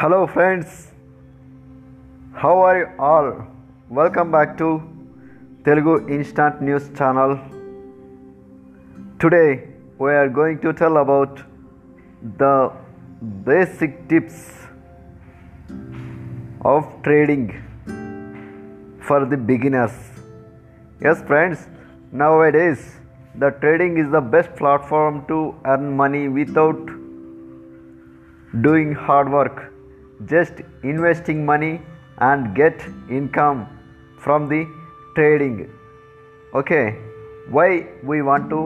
Hello, friends. How are you all? Welcome back to Telugu Instant News channel. Today, we are going to tell about the basic tips of trading for the beginners. Yes, friends, nowadays the trading is the best platform to earn money without doing hard work just investing money and get income from the trading. Okay why we want to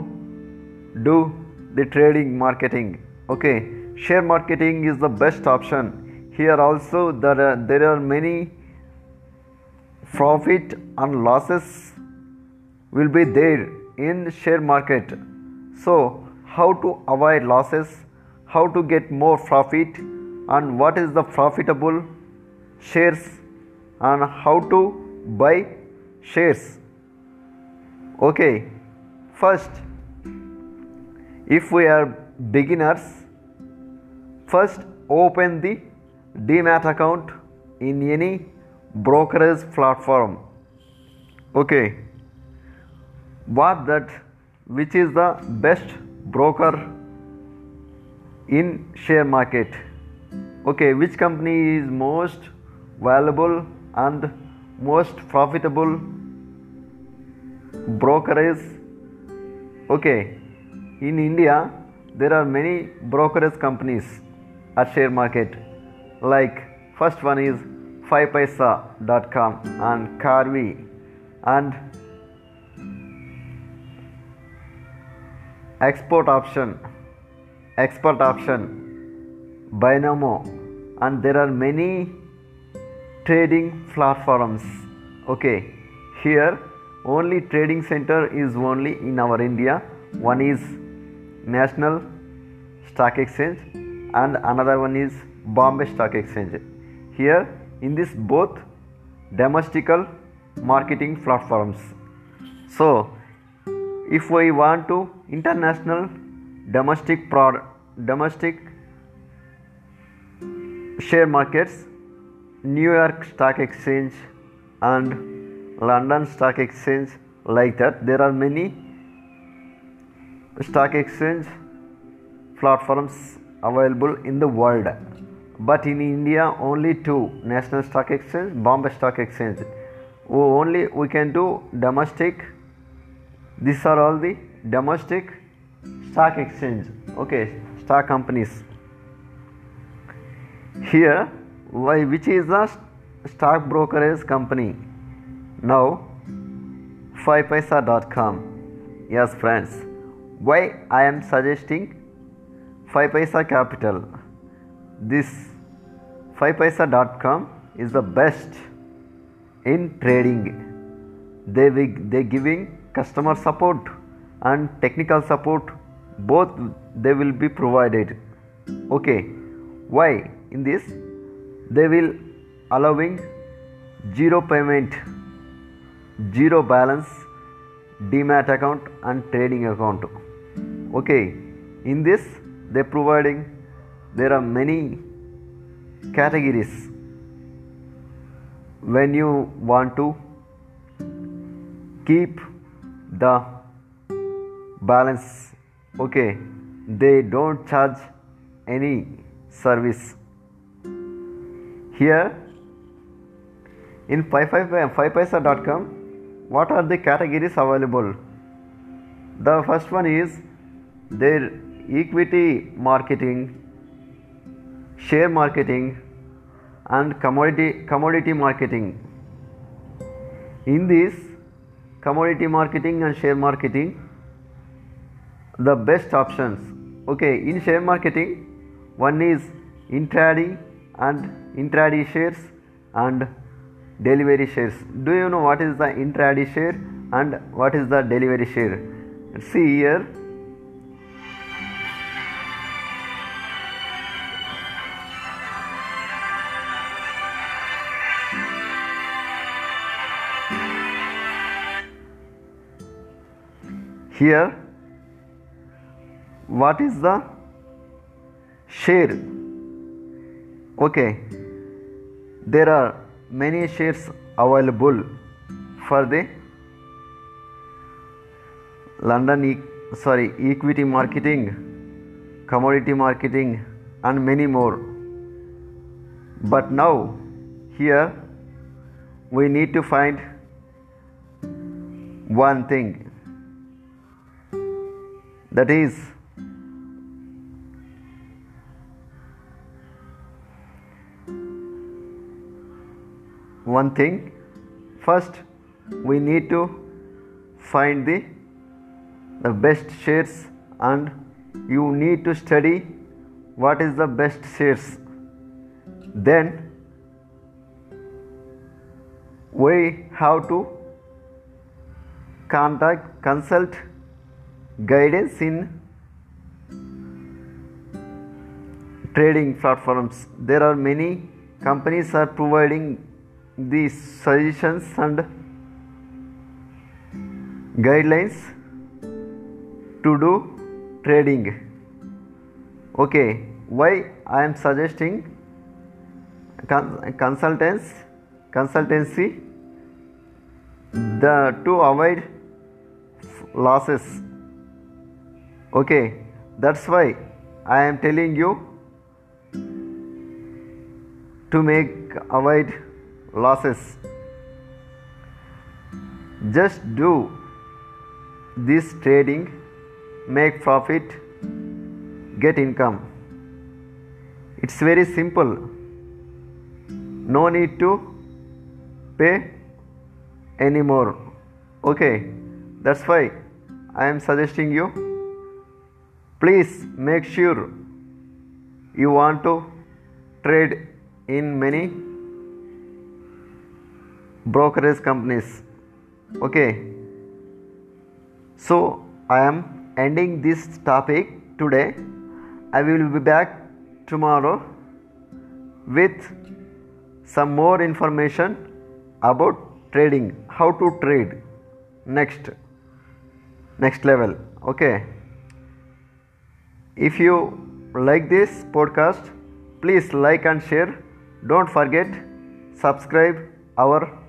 do the trading marketing? Okay share marketing is the best option. Here also there are, there are many profit and losses will be there in share market. So how to avoid losses? How to get more profit and what is the profitable shares? And how to buy shares? Okay first if we are beginners first open the demat account in any brokerage platform. Okay what that which is the best broker in share market okay which company is most valuable and most profitable? Brokerage okay in india there are many brokerage companies at share market. Like first one is 5paisa.com and Karvy and export option expert option binomo and there are many trading platforms. Okay here only trading center is only in our india. One is national stock exchange and another one is bombay stock exchange. Here in this both domestical marketing platforms. So if we want to international domestic product domestic share markets new york stock exchange and london stock exchange like that. There are many stock exchange platforms available in the world but in india only two national stock exchange bombay stock exchange. Only we can do domestic. These are all the domestic stock exchange okay stock companies here why which is the stock brokerage company? Now 5paisa.com yes friends. Why i am suggesting 5paisa capital? This 5paisa.com is the best in trading. They they giving customer support and technical support. Both they will be provided. Okay. Why in this they will allowing zero payment zero balance demat account and trading account. Okay in this they providing there are many categories. When you want to keep the balance okay they don't charge any service here in 5paisa.com uh, what are the categories available? The first one is their equity marketing share marketing and commodity commodity marketing. In this commodity marketing and share marketing the best options. Okay in share marketing one is intraday and intraday shares and delivery shares. Do you know what is the intraday share and what is the delivery share? See here. Here what is the share? Okay there are many shares available for the london e- sorry equity marketing commodity marketing and many more. But now here we need to find one thing. That is one thing. First we need to find the the best shares and you need to study what is the best shares. Then we have to contact consult guidance in trading platforms. There are many companies are providing these suggestions and guidelines to do trading. Okay why i am suggesting consultants consultancy? The to avoid losses. Okay that's why i am telling you to make avoid losses. Just do this trading make profit get income. It's very simple. No need to pay anymore. Okay that's why i am suggesting you please make sure you want to trade in many brokerage companies. Okay. So i am ending this topic today. I will be back tomorrow with some more information about trading. How to trade. Next. Next level. Okay. If you like this podcast please like and share. Don't forget subscribe our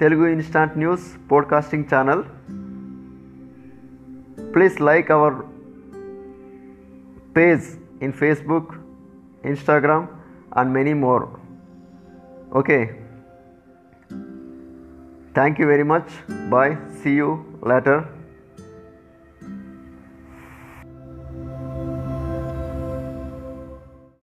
telugu instant news podcasting channel. Please like our page in facebook instagram and many more. Okay. Thank you very much. Bye. See you later